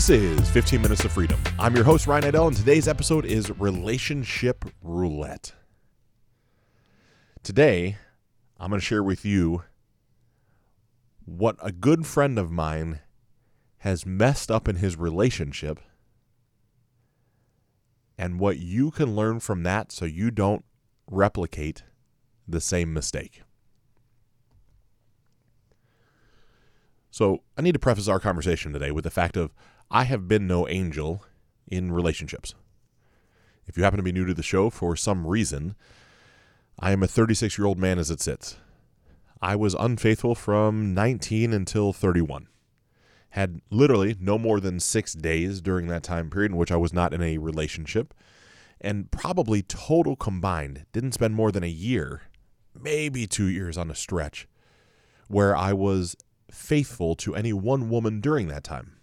This is 15 Minutes of Freedom. I'm your host, Ryan Niddel, and today's episode is Relationship Roulette. Today, I'm going to share with you what a good friend of mine has messed up in his relationship and what you can learn from that so you don't replicate the same mistake. So, I need to preface our conversation today with the fact of I have been no angel in relationships. If you happen to be new to the show for some reason, I am a 36 year old man as it sits. I was unfaithful from 19 until 31. Had literally no more than six days during that time period in which I was not in a relationship. And probably total combined, didn't spend more than a year, maybe two years on a stretch, where I was faithful to any one woman during that time.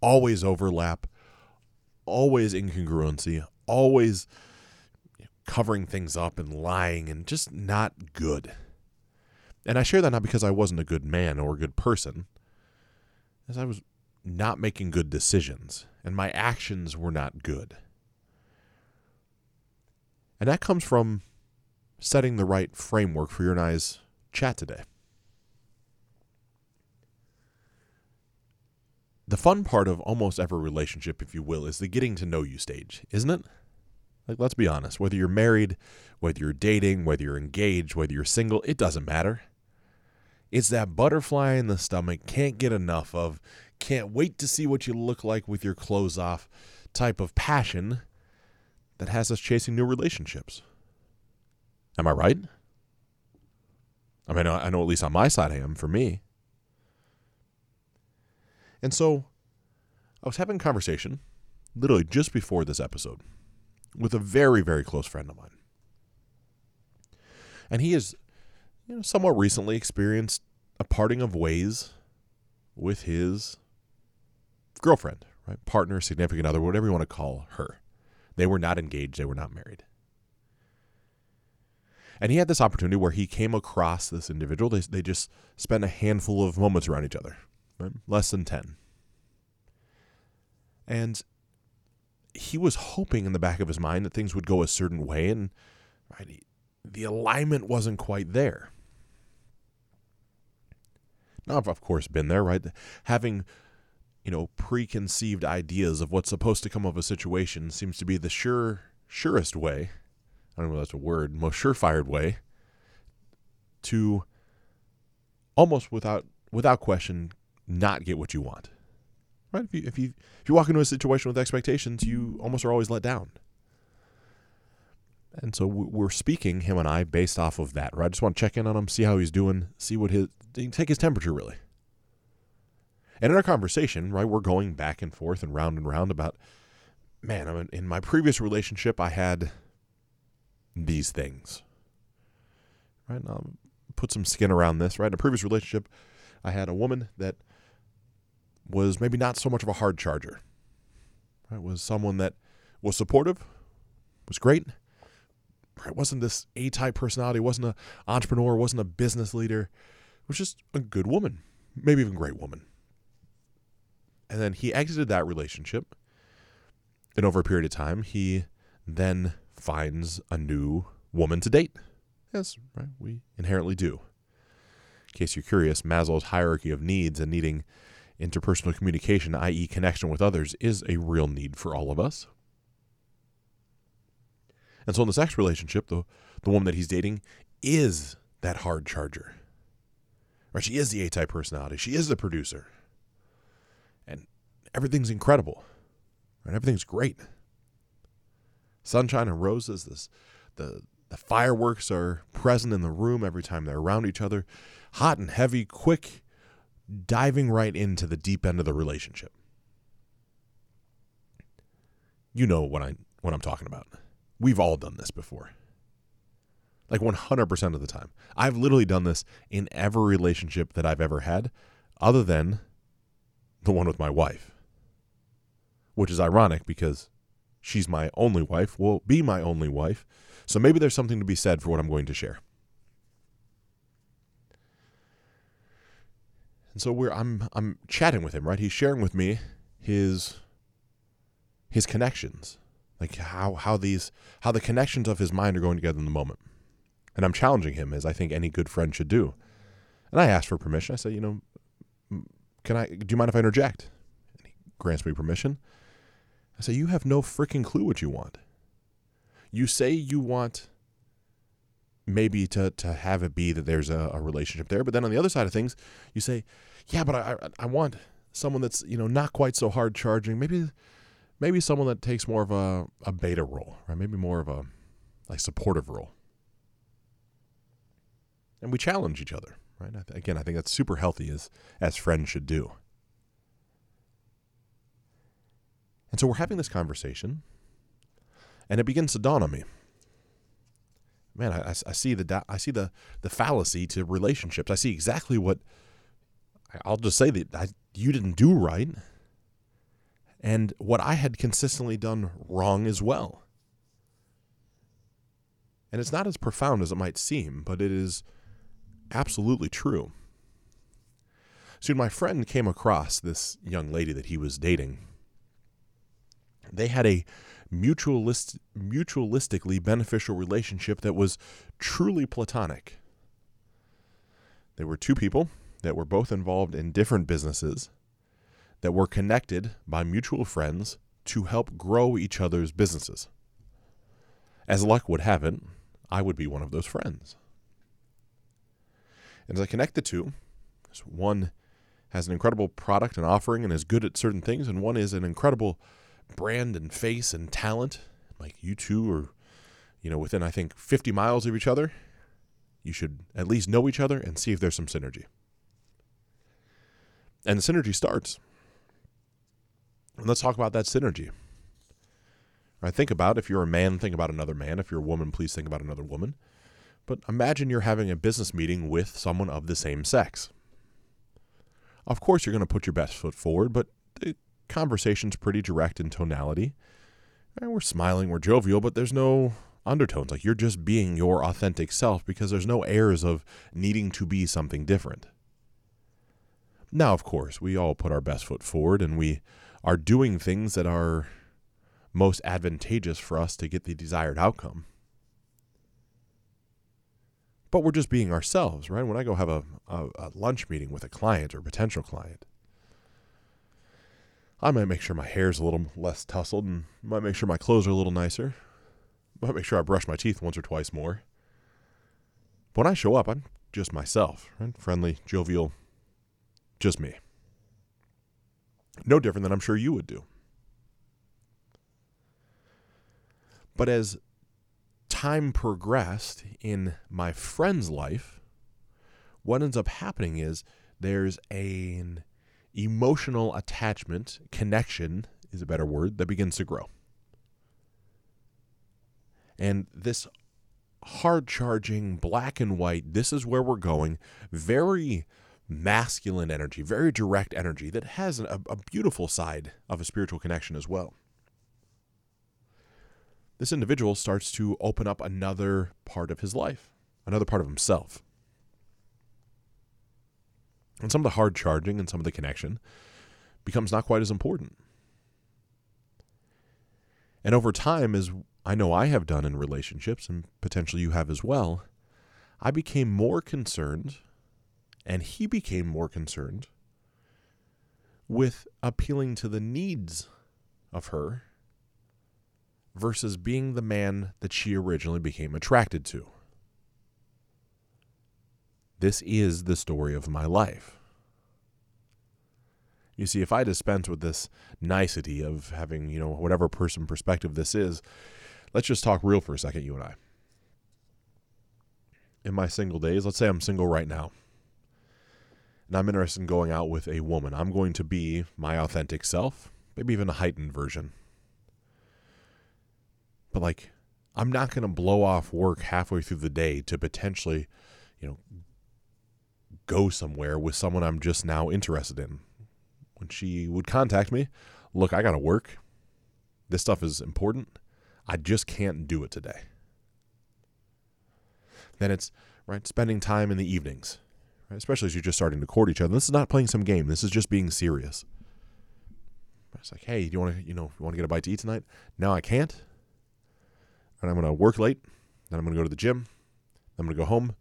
Always overlap, always incongruency, always covering things up and lying and just not good. And I share that not because I wasn't a good man or a good person, as I was not making good decisions and my actions were not good. And that comes from setting the right framework for your and I's chat today. The fun part of almost every relationship, if you will, is the getting to know you stage, isn't it? Like, let's be honest. Whether you're married, whether you're dating, whether you're engaged, whether you're single, it doesn't matter. It's that butterfly in the stomach, can't get enough of, can't wait to see what you look like with your clothes off type of passion that has us chasing new relationships. Am I right? I mean, I know at least on my side I am for me. And so I was having a conversation literally just before this episode with a very, very close friend of mine. And he has, you know, somewhat recently experienced a parting of ways with his girlfriend, right? Partner, significant other, whatever you want to call her. They were not engaged, they were not married. And he had this opportunity where he came across this individual. They, they just spent a handful of moments around each other right? less than 10. And he was hoping in the back of his mind that things would go a certain way, and right, he, the alignment wasn't quite there. Now, I've of course been there, right? Having, you know, preconceived ideas of what's supposed to come of a situation seems to be the sure, surest way. I don't know if that's a word, most surefire way to almost without without question not get what you want. Right? If you if you if you walk into a situation with expectations, you almost are always let down. And so we're speaking him and I based off of that. Right? I just want to check in on him, see how he's doing, see what his take his temperature really. And in our conversation, right, we're going back and forth and round and round about, man, I mean, in my previous relationship, I had these things. Right? And I'll put some skin around this. Right? In a previous relationship, I had a woman that was maybe not so much of a hard charger. Right? Was someone that was supportive, was great. Right? Wasn't this A-type personality, wasn't an entrepreneur, wasn't a business leader. It Was just a good woman, maybe even great woman. And then he exited that relationship. And over a period of time, he then finds a new woman to date. Yes, right. We inherently do. In case you're curious, Maslow's hierarchy of needs and needing interpersonal communication, i.e., connection with others, is a real need for all of us. And so in this next relationship, the, the woman that he's dating is that hard charger. Right? She is the A type personality. She is the producer. And everything's incredible. Right? Everything's great. Sunshine and roses, this the the fireworks are present in the room every time they're around each other. Hot and heavy, quick diving right into the deep end of the relationship. You know what I what I'm talking about. We've all done this before. Like 100% of the time. I've literally done this in every relationship that I've ever had other than the one with my wife. Which is ironic because she's my only wife, will be my only wife. So maybe there's something to be said for what I'm going to share. And so we're I'm I'm chatting with him, right? He's sharing with me his his connections, like how how these how the connections of his mind are going together in the moment. And I'm challenging him as I think any good friend should do. And I asked for permission. I said, you know, can I? Do you mind if I interject? And he grants me permission. I say, you have no freaking clue what you want. You say you want maybe to to have it be that there's a, a, relationship there, but then on the other side of things, you say, yeah, but I I want someone that's you know not quite so hard charging. Maybe maybe someone that takes more of a, a beta role, right? Maybe more of a like supportive role. And we challenge each other, right? Again, I think that's super healthy as as friends should do. And so we're having this conversation, and it begins to dawn on me. Man, I, I see the I see the the fallacy to relationships. I see exactly what I'll just say that I, you didn't do right, and what I had consistently done wrong as well. And it's not as profound as it might seem, but it is absolutely true. Soon, my friend came across this young lady that he was dating they had a mutualist, mutualistically beneficial relationship that was truly platonic. They were two people that were both involved in different businesses that were connected by mutual friends to help grow each other's businesses. As luck would have it, I would be one of those friends. And as I connect the two, one has an incredible product and offering and is good at certain things, and one is an incredible brand and face and talent, like you two are, you know, within I think 50 miles of each other, you should at least know each other and see if there's some synergy. And the synergy starts. And let's talk about that synergy. Right, think about if you're a man, think about another man. If you're a woman, please think about another woman. But imagine you're having a business meeting with someone of the same sex. Of course, you're going to put your best foot forward, but conversation's pretty direct in tonality. And we're smiling, we're jovial, but there's no undertones. Like you're just being your authentic self because there's no airs of needing to be something different. Now, of course, we all put our best foot forward and we are doing things that are most advantageous for us to get the desired outcome. But we're just being ourselves, right? When I go have a, a, a lunch meeting with a client or potential client, I might make sure my hair's a little less tousled and might make sure my clothes are a little nicer. Might make sure I brush my teeth once or twice more. But when I show up, I'm just myself, right? Friendly, jovial, just me. No different than I'm sure you would do. But as time progressed in my friend's life, what ends up happening is there's an emotional attachment, connection is a better word, that begins to grow. And this hard charging, black and white, this is where we're going, very masculine energy, very direct energy that has a, a beautiful side of a spiritual connection as well. This individual starts to open up another part of his life, another part of himself. And some of the hard charging and some of the connection becomes not quite as important. And over time, as I know I have done in relationships, and potentially you have as well, I became more concerned, and he became more concerned with appealing to the needs of her versus being the man that she originally became attracted to. This is the story of my life. You see, if I dispense with this nicety of having, you know, whatever person perspective this is, let's just talk real for a second, you and I. In my single days, let's say I'm single right now, and I'm interested in going out with a woman. I'm going to be my authentic self, maybe even a heightened version. But like, I'm not going to blow off work halfway through the day to potentially, you know, go somewhere with someone I'm just now interested in. When she would contact me, look, I got to work. This stuff is important. I just can't do it today. Then it's right spending time in the evenings, right? especially as you're just starting to court each other. This is not playing some game. This is just being serious. It's like, hey, do you want to, you know, want to get a bite to eat tonight? No, I can't. And I'm going to work late. Then I'm going to go to the gym. Then I'm going to go home.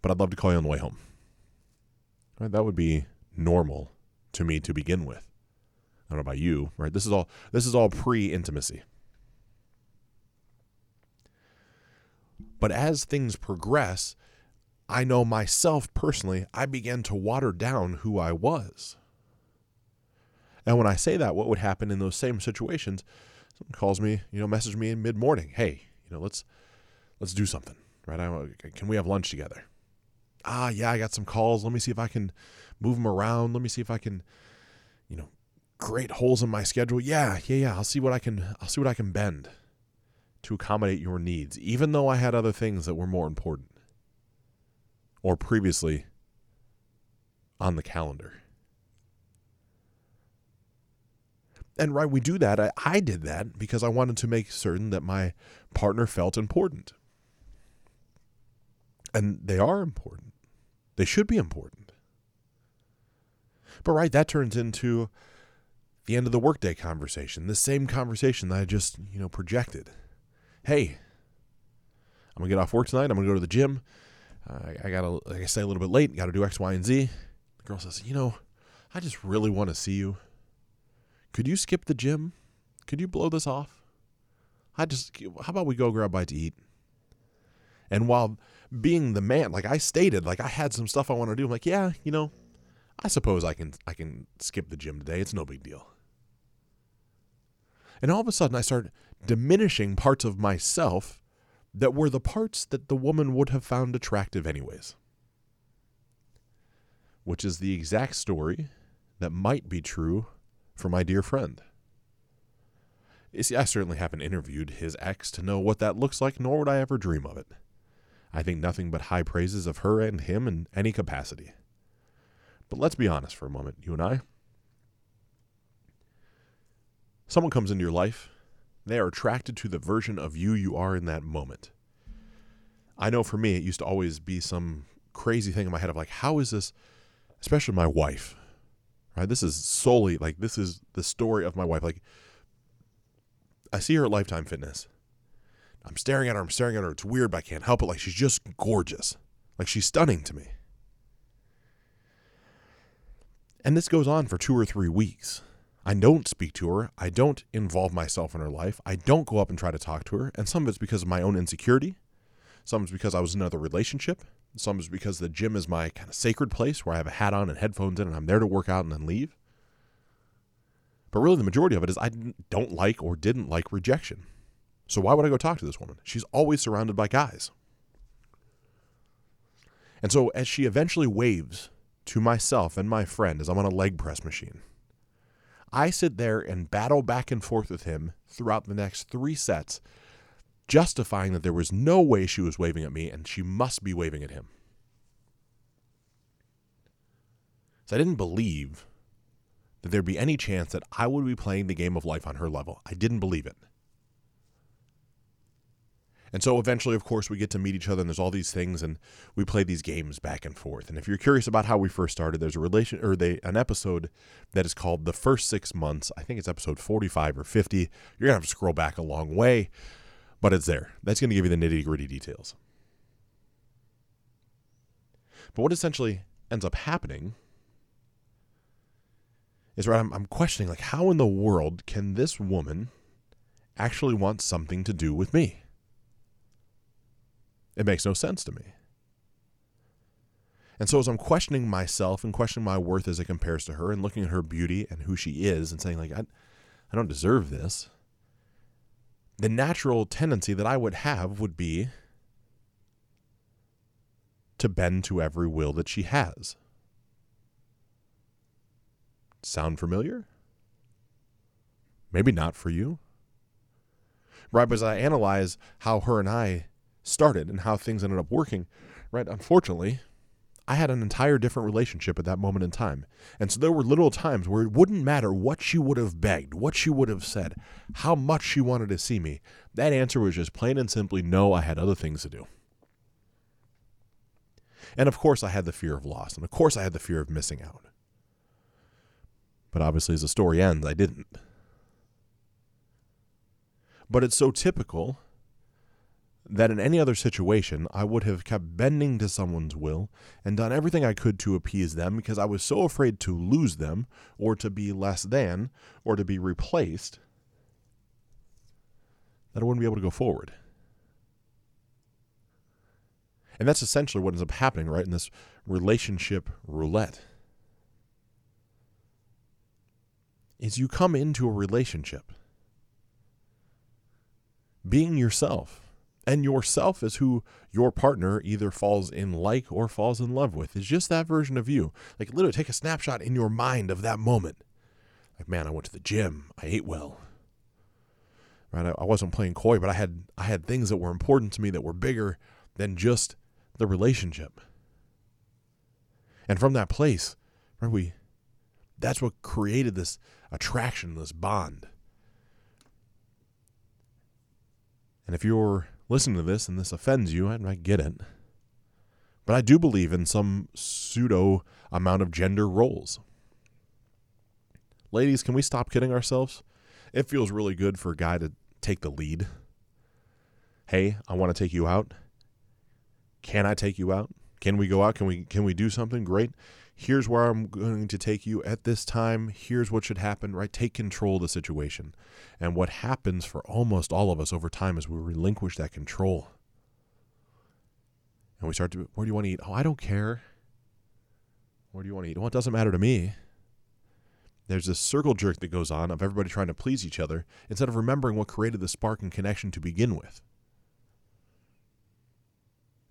But I'd love to call you on the way home. Right? That would be normal to me to begin with. I don't know about you, right? This is all this is all pre-intimacy. But as things progress, I know myself personally, I began to water down who I was. And when I say that, what would happen in those same situations? Someone calls me, you know, message me in mid morning. Hey, you know, let's let's do something, right? I, can we have lunch together? Ah, yeah, I got some calls. Let me see if I can move them around. Let me see if I can, you know, create holes in my schedule. Yeah, yeah, yeah. I'll see what I can. I'll see what I can bend to accommodate your needs, even though I had other things that were more important or previously on the calendar. And right, we do that. I, I did that because I wanted to make certain that my partner felt important. And they are important. They should be important. But right, that turns into the end of the workday conversation, the same conversation that I just, you know, projected. Hey, I'm gonna get off work tonight. I'm gonna go to the gym. Uh, I gotta, like I say, a little bit late. Got to do X, Y, and Z. The girl says, you know, I just really want to see you. Could you skip the gym? Could you blow this off? I just, how about we go grab a bite to eat? And while being the man, like I stated, like I had some stuff I want to do. I'm like, yeah, you know, I suppose I can, I can skip the gym today. It's no big deal. And all of a sudden, I start diminishing parts of myself that were the parts that the woman would have found attractive, anyways. Which is the exact story that might be true for my dear friend. You see, I certainly haven't interviewed his ex to know what that looks like, nor would I ever dream of it. I think nothing but high praises of her and him in any capacity. But let's be honest for a moment, you and I. Someone comes into your life, they are attracted to the version of you you are in that moment. I know for me, it used to always be some crazy thing in my head of like, how is this, especially my wife, right? This is solely like, this is the story of my wife. Like, I see her at Lifetime Fitness. I'm staring at her, I'm staring at her. It's weird, but I can't help it. Like, she's just gorgeous. Like, she's stunning to me. And this goes on for two or three weeks. I don't speak to her. I don't involve myself in her life. I don't go up and try to talk to her. And some of it's because of my own insecurity. Some is because I was in another relationship. Some is because the gym is my kind of sacred place where I have a hat on and headphones in and I'm there to work out and then leave. But really, the majority of it is I don't like or didn't like rejection. So why would I go talk to this woman? She's always surrounded by guys. And so as she eventually waves to myself and my friend as I'm on a leg press machine, I sit there and battle back and forth with him throughout the next three sets, justifying that there was no way she was waving at me and she must be waving at him. So I didn't believe that there'd be any chance that I would be playing the game of life on her level. I didn't believe it. And so eventually, of course, we get to meet each other, and there's all these things, and we play these games back and forth. And if you're curious about how we first started, there's a relation or they an episode that is called "The First Six Months." I think it's episode 45 or 50. You're gonna have to scroll back a long way, but it's there. That's gonna give you the nitty gritty details. But what essentially ends up happening is right. I'm, I'm questioning like, how in the world can this woman actually want something to do with me? It makes no sense to me. And so as I'm questioning myself and questioning my worth as it compares to her and looking at her beauty and who she is and saying like I I don't deserve this. The natural tendency that I would have would be to bend to every will that she has. Sound familiar? Maybe not for you. Right, but as I analyze how her and I started and how things ended up working, right? Unfortunately, I had an entire different relationship at that moment in time. And so there were little times where it wouldn't matter what she would have begged, what she would have said, how much she wanted to see me. That answer was just plain and simply no, I had other things to do. And of course, I had the fear of loss. And of course, I had the fear of missing out. But obviously, as the story ends, I didn't. But it's so typical that in any other situation, I would have kept bending to someone's will and done everything I could to appease them because I was so afraid to lose them or to be less than or to be replaced that I wouldn't be able to go forward. And that's essentially what ends up happening, right, in this relationship roulette. Is you come into a relationship being yourself. And yourself is who your partner either falls in like or falls in love with. It's just that version of you. Like literally take a snapshot in your mind of that moment. Like, man, I went to the gym. I ate well. Right? I, I wasn't playing coy, but I had I had things that were important to me that were bigger than just the relationship. And from that place, right, we that's what created this attraction, this bond. And if you're listening to this and this offends you, I, I get it. But I do believe in some pseudo amount of gender roles. Ladies, can we stop kidding ourselves? It feels really good for a guy to take the lead. Hey, I want to take you out. Can I take you out? Can we go out? Can we can we do something great? Here's where I'm going to take you at this time. Here's what should happen, right? Take control of the situation. And what happens for almost all of us over time is we relinquish that control. And we start to, where do you want to eat? Oh, I don't care. Where do you want to eat? Well, it doesn't matter to me. There's this circle jerk that goes on of everybody trying to please each other instead of remembering what created the spark and connection to begin with.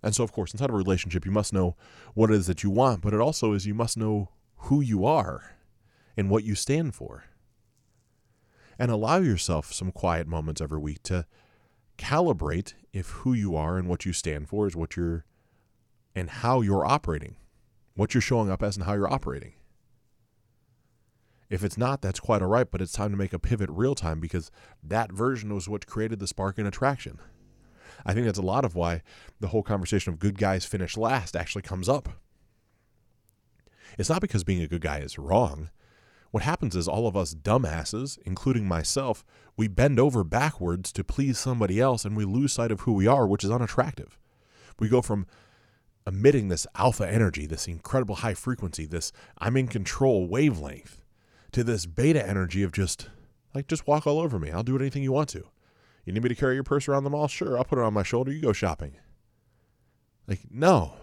And so, of course, inside of a relationship, you must know what it is that you want, but it also is you must know who you are and what you stand for. And allow yourself some quiet moments every week to calibrate if who you are and what you stand for is what you're and how you're operating, what you're showing up as and how you're operating. If it's not, that's quite all right, but it's time to make a pivot real time because that version was what created the spark and attraction. I think that's a lot of why the whole conversation of good guys finish last actually comes up. It's not because being a good guy is wrong. What happens is all of us dumbasses, including myself, we bend over backwards to please somebody else and we lose sight of who we are, which is unattractive. We go from emitting this alpha energy, this incredible high frequency, this I'm in control wavelength, to this beta energy of just like just walk all over me. I'll do anything you want to. You need me to carry your purse around the mall? Sure, I'll put it on my shoulder. You go shopping. Like, no,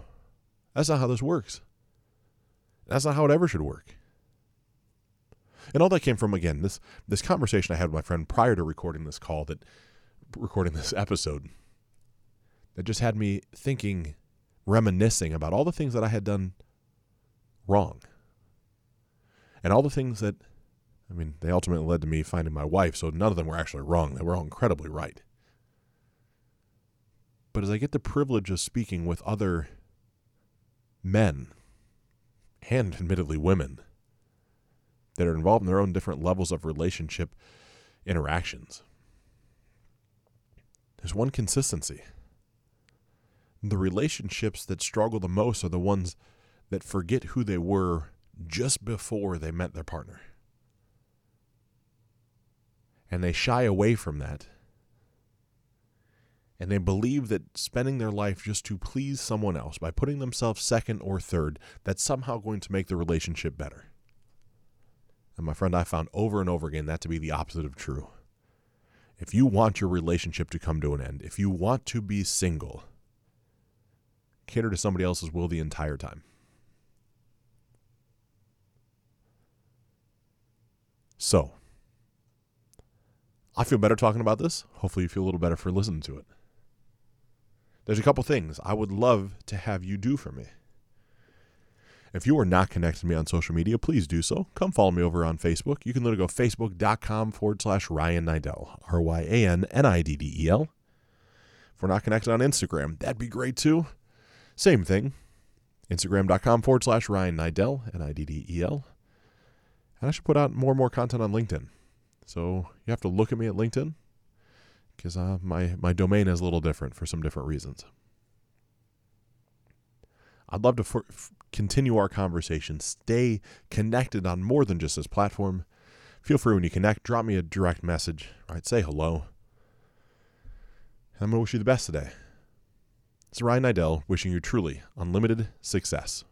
that's not how this works. That's not how it ever should work. And all that came from again this this conversation I had with my friend prior to recording this call that recording this episode that just had me thinking, reminiscing about all the things that I had done wrong. And all the things that I mean, they ultimately led to me finding my wife, so none of them were actually wrong. They were all incredibly right. But as I get the privilege of speaking with other men, and admittedly women, that are involved in their own different levels of relationship interactions, there's one consistency. The relationships that struggle the most are the ones that forget who they were just before they met their partner and they shy away from that. And they believe that spending their life just to please someone else by putting themselves second or third, that's somehow going to make the relationship better. And my friend, I found over and over again that to be the opposite of true. If you want your relationship to come to an end, if you want to be single, cater to somebody else's will the entire time. So, I feel better talking about this. Hopefully, you feel a little better for listening to it. There's a couple things I would love to have you do for me. If you are not connected to me on social media, please do so. Come follow me over on Facebook. You can literally go facebook.com forward slash Ryan Niddel, R Y A N N I D D E L. If we're not connected on Instagram, that'd be great too. Same thing. Instagram.com forward slash Ryan Niddel, N I D D E L. And I should put out more and more content on LinkedIn. So you have to look at me at LinkedIn because uh, my, my domain is a little different for some different reasons. I'd love to for, f- continue our conversation, stay connected on more than just this platform. Feel free when you connect, drop me a direct message, right? Say hello. And I'm going to wish you the best today. It's Ryan Niddel wishing you truly unlimited success.